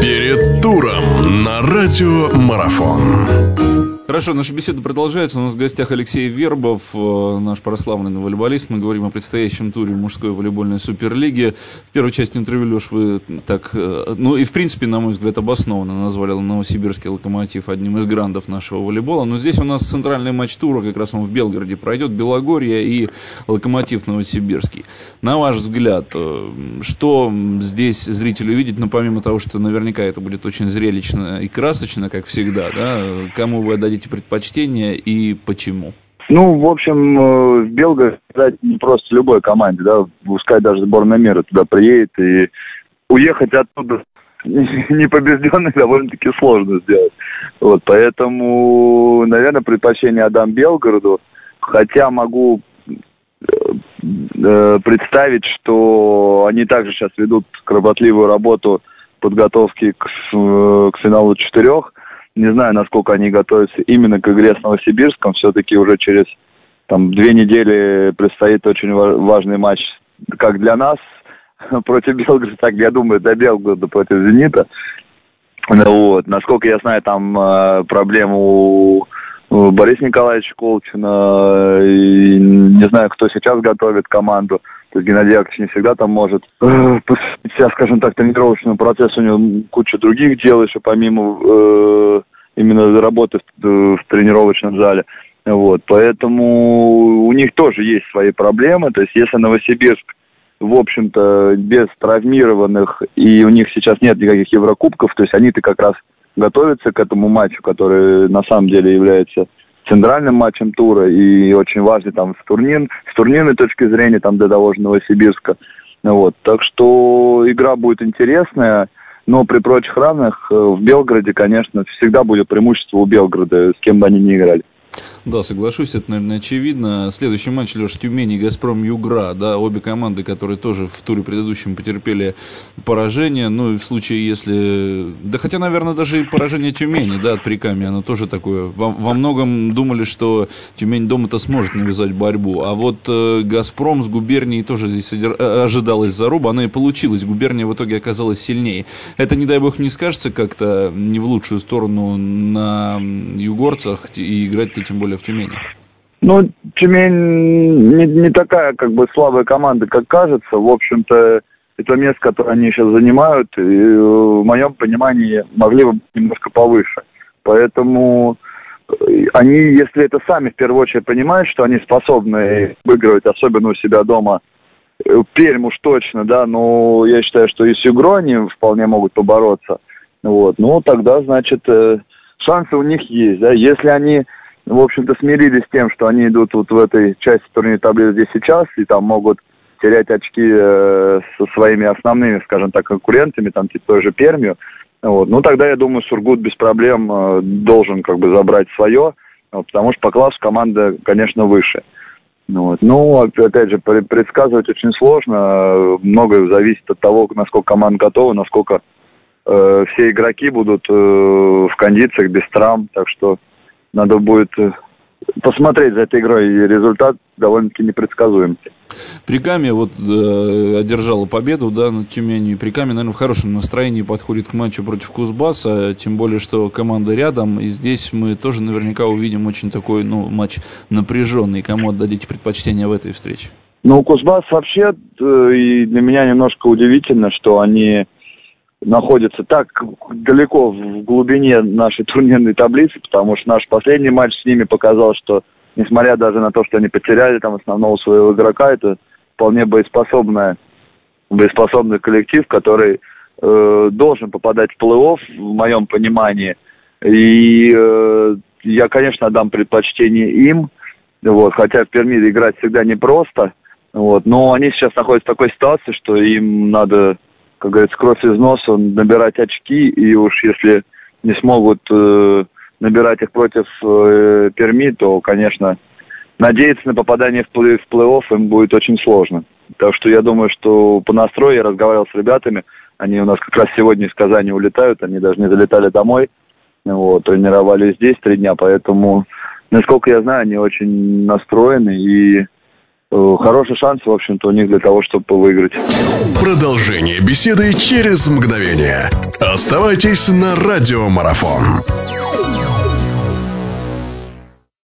Перед туром на радио Марафон. Хорошо, наша беседа продолжается. У нас в гостях Алексей Вербов, э, наш прославленный волейболист. Мы говорим о предстоящем туре мужской волейбольной суперлиги. В первой части интервью, Леш, вы так, э, ну и в принципе, на мой взгляд, обоснованно назвали Новосибирский локомотив одним из грандов нашего волейбола. Но здесь у нас центральный матч тура, как раз он в Белгороде пройдет, Белогорье и локомотив Новосибирский. На ваш взгляд, э, что здесь зритель увидит, ну помимо того, что наверняка это будет очень зрелищно и красочно, как всегда, да, кому вы отдадите предпочтение и почему? Ну, в общем, э, в Белгород не просто любой команде, да, пускай даже сборная мира туда приедет, и уехать оттуда непобежденных довольно-таки сложно сделать. Вот, поэтому, наверное, предпочтение отдам Белгороду, хотя могу э, э, представить, что они также сейчас ведут кропотливую работу подготовки к, к финалу четырех, не знаю, насколько они готовятся именно к игре с Новосибирском. Все-таки уже через там, две недели предстоит очень важный матч как для нас против Белгорода, так, я думаю, для Белгорода против Зенита. Вот. Насколько я знаю, там э, проблемы у Бориса Николаевича Колчина, и не знаю, кто сейчас готовит команду. То есть Геннадий Яковлевич не всегда там может э, посвятить скажем так, тренировочному процессу. У него куча других дел еще помимо э, именно работы в тренировочном зале. Вот, поэтому у них тоже есть свои проблемы. То есть если Новосибирск, в общем-то, без травмированных, и у них сейчас нет никаких Еврокубков, то есть они-то как раз готовятся к этому матчу, который на самом деле является центральным матчем тура и очень важный там с, турнир, с турнирной точки зрения там для того же Новосибирска. Вот. Так что игра будет интересная, но при прочих равных э, в Белгороде, конечно, всегда будет преимущество у Белгорода, с кем бы они ни играли. Да, соглашусь, это, наверное, очевидно. Следующий матч, Леша, Тюмень и Газпром Югра, да, обе команды, которые тоже в туре предыдущем потерпели поражение, ну и в случае, если... Да хотя, наверное, даже и поражение Тюмени, да, от Приками, оно тоже такое. Во, во многом думали, что Тюмень дома-то сможет навязать борьбу, а вот э, Газпром с Губернией тоже здесь. Э, ожидалась заруба, она и получилась, Губерния в итоге оказалась сильнее. Это, не дай бог, не скажется как-то не в лучшую сторону на югорцах и играть-то тем более в Тюмени? Ну, Тюмень не, не такая как бы слабая команда, как кажется. В общем-то, это место, которое они сейчас занимают, и, в моем понимании могли бы немножко повыше. Поэтому э, они, если это сами в первую очередь понимают, что они способны выигрывать, особенно у себя дома, э, Пермь уж точно, да, но я считаю, что и с Югро они вполне могут побороться. Вот, ну, тогда, значит, э, шансы у них есть, да. Если они в общем-то, смирились с тем, что они идут вот в этой части турнирной таблицы здесь сейчас, и там могут терять очки э, со своими основными, скажем так, конкурентами, там, типа той же Пермию. Вот. Ну, тогда, я думаю, Сургут без проблем э, должен как бы забрать свое, вот, потому что по классу команда, конечно, выше. Вот. Ну, опять же, предсказывать очень сложно. Многое зависит от того, насколько команда готова, насколько э, все игроки будут э, в кондициях, без травм. Так что надо будет э, посмотреть за этой игрой, и результат довольно-таки непредсказуем. Приками вот э, одержала победу да, над Тюменью. Приками, наверное, в хорошем настроении подходит к матчу против Кузбасса, тем более, что команда рядом. И здесь мы тоже наверняка увидим очень такой ну, матч напряженный. Кому отдадите предпочтение в этой встрече? Ну, Кузбасс вообще, э, и для меня немножко удивительно, что они находится так далеко в глубине нашей турнирной таблицы, потому что наш последний матч с ними показал, что несмотря даже на то, что они потеряли там основного своего игрока, это вполне боеспособная, боеспособный коллектив, который э, должен попадать в плей-офф, в моем понимании. И э, я, конечно, отдам предпочтение им, вот, хотя в Перми играть всегда непросто, вот, но они сейчас находятся в такой ситуации, что им надо как говорится, кровь из носа, набирать очки, и уж если не смогут э, набирать их против э, Перми, то, конечно, надеяться на попадание в, плей- в плей-офф им будет очень сложно. Так что я думаю, что по настрою я разговаривал с ребятами, они у нас как раз сегодня из Казани улетают, они даже не залетали домой, вот, тренировались здесь три дня, поэтому, насколько я знаю, они очень настроены и хороший шанс, в общем-то, у них для того, чтобы выиграть. Продолжение беседы через мгновение. Оставайтесь на радиомарафон.